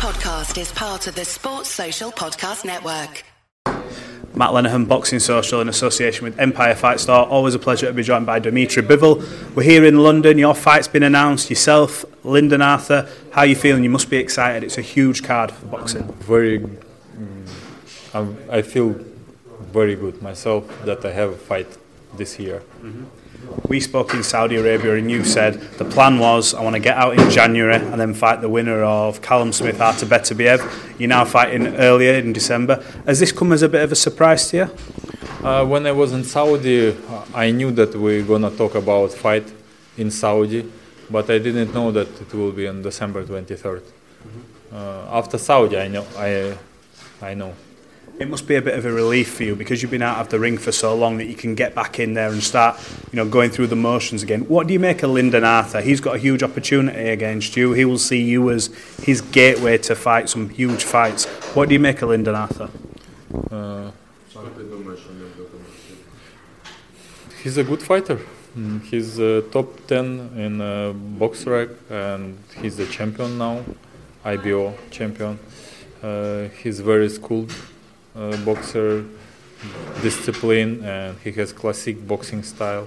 podcast is part of the Sports Social Podcast Network. Matt Lenihan, Boxing Social in association with Empire Fight Store. Always a pleasure to be joined by Dmitry Bivol. We're here in London. Your fight's been announced. Yourself, Lyndon Arthur. How are you feeling? You must be excited. It's a huge card for boxing. Very, mm, I'm- I feel very good myself that I have a fight this year. We spoke in Saudi Arabia, and you said the plan was I want to get out in January and then fight the winner of Callum Smith Artur Beterbiev. You're now fighting earlier in December. Has this come as a bit of a surprise to you? Uh, when I was in Saudi, I knew that we're gonna talk about fight in Saudi, but I didn't know that it will be on December 23rd. Uh, after Saudi, I know. I, I know. It must be a bit of a relief for you because you've been out of the ring for so long that you can get back in there and start, you know, going through the motions again. What do you make of Lyndon Arthur? He's got a huge opportunity against you. He will see you as his gateway to fight some huge fights. What do you make of Lyndon Arthur? Uh, he's a good fighter. Mm, He's uh, top 10 in uh, BoxRec and he's a champion now, IBO champion. Uh, he's very skilled boxer, discipline, and he has classic boxing style.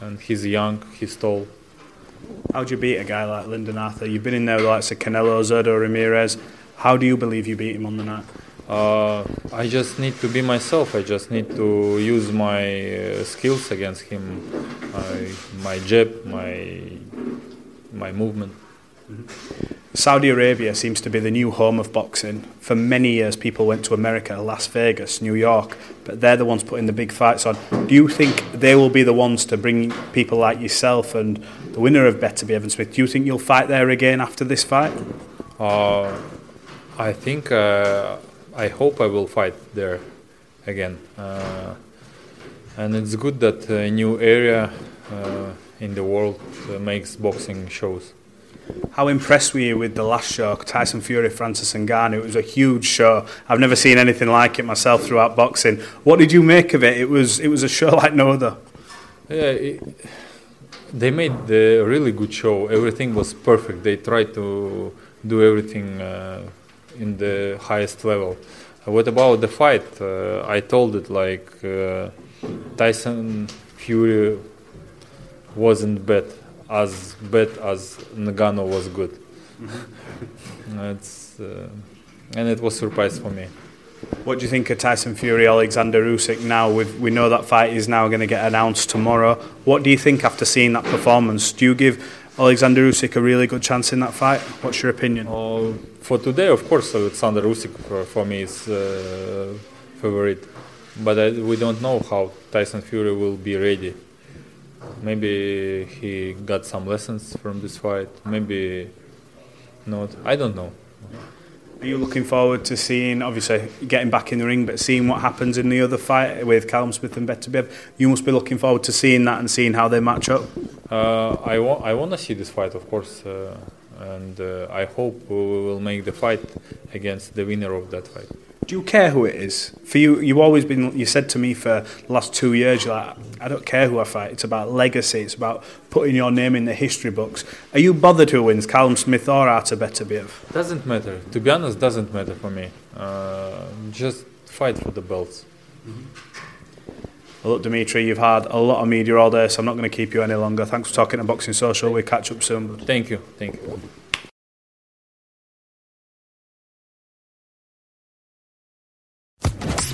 And he's young, he's tall. How do you beat a guy like Lyndon Arthur? You've been in there with the likes of Canelo, Zurdo, Ramirez. How do you believe you beat him on the night? Uh, I just need to be myself. I just need to use my uh, skills against him, my, my jab, my my movement. Saudi Arabia seems to be the new home of boxing. For many years, people went to America, Las Vegas, New York, but they're the ones putting the big fights on. Do you think they will be the ones to bring people like yourself and the winner of Beterbiev Smith? Do you think you'll fight there again after this fight? Uh, I think uh, I hope I will fight there again, uh, and it's good that a new area uh, in the world uh, makes boxing shows. How impressed were you with the last show, Tyson Fury, Francis and Ngannou? It was a huge show. I've never seen anything like it myself throughout boxing. What did you make of it? It was it was a show like no other. Yeah, it, they made a really good show. Everything was perfect. They tried to do everything uh, in the highest level. Uh, what about the fight? Uh, I told it like uh, Tyson Fury wasn't bad, as bad as Ngannou was good. It's, uh, and it was surprise for me. What do you think of Tyson Fury, Alexander Usyk now? We've, we know that fight is now going to get announced tomorrow. What do you think after seeing that performance? Do you give Alexander Usyk a really good chance in that fight? What's your opinion? Uh, for today, of course, Alexander Usyk for, for me is uh, favorite, but I, we don't know how Tyson Fury will be ready. Maybe he got some lessons from this fight. Maybe not. I don't know. Are you looking forward to seeing, obviously, getting back in the ring, but seeing what happens in the other fight with Callum Smith and Beterbiev? You must be looking forward to seeing that and seeing how they match up. Uh, I, wa- I want to see this fight, of course, uh, and uh, I hope we will make the fight against the winner of that fight. Do you care who it is? For you, you've always been. You said to me for the last two years, you're like, I don't care who I fight. It's about legacy. It's about putting your name in the history books. Are you bothered who wins, Callum Smith or Artur Beterbiev? Doesn't matter. To be honest, doesn't matter for me. Uh, just fight for the belts. Well, look, Dmitry, you've had a lot of media all day, so I'm not going to keep you any longer. Thanks for talking to Boxing Social. We'll catch up soon. Thank you. Thank you.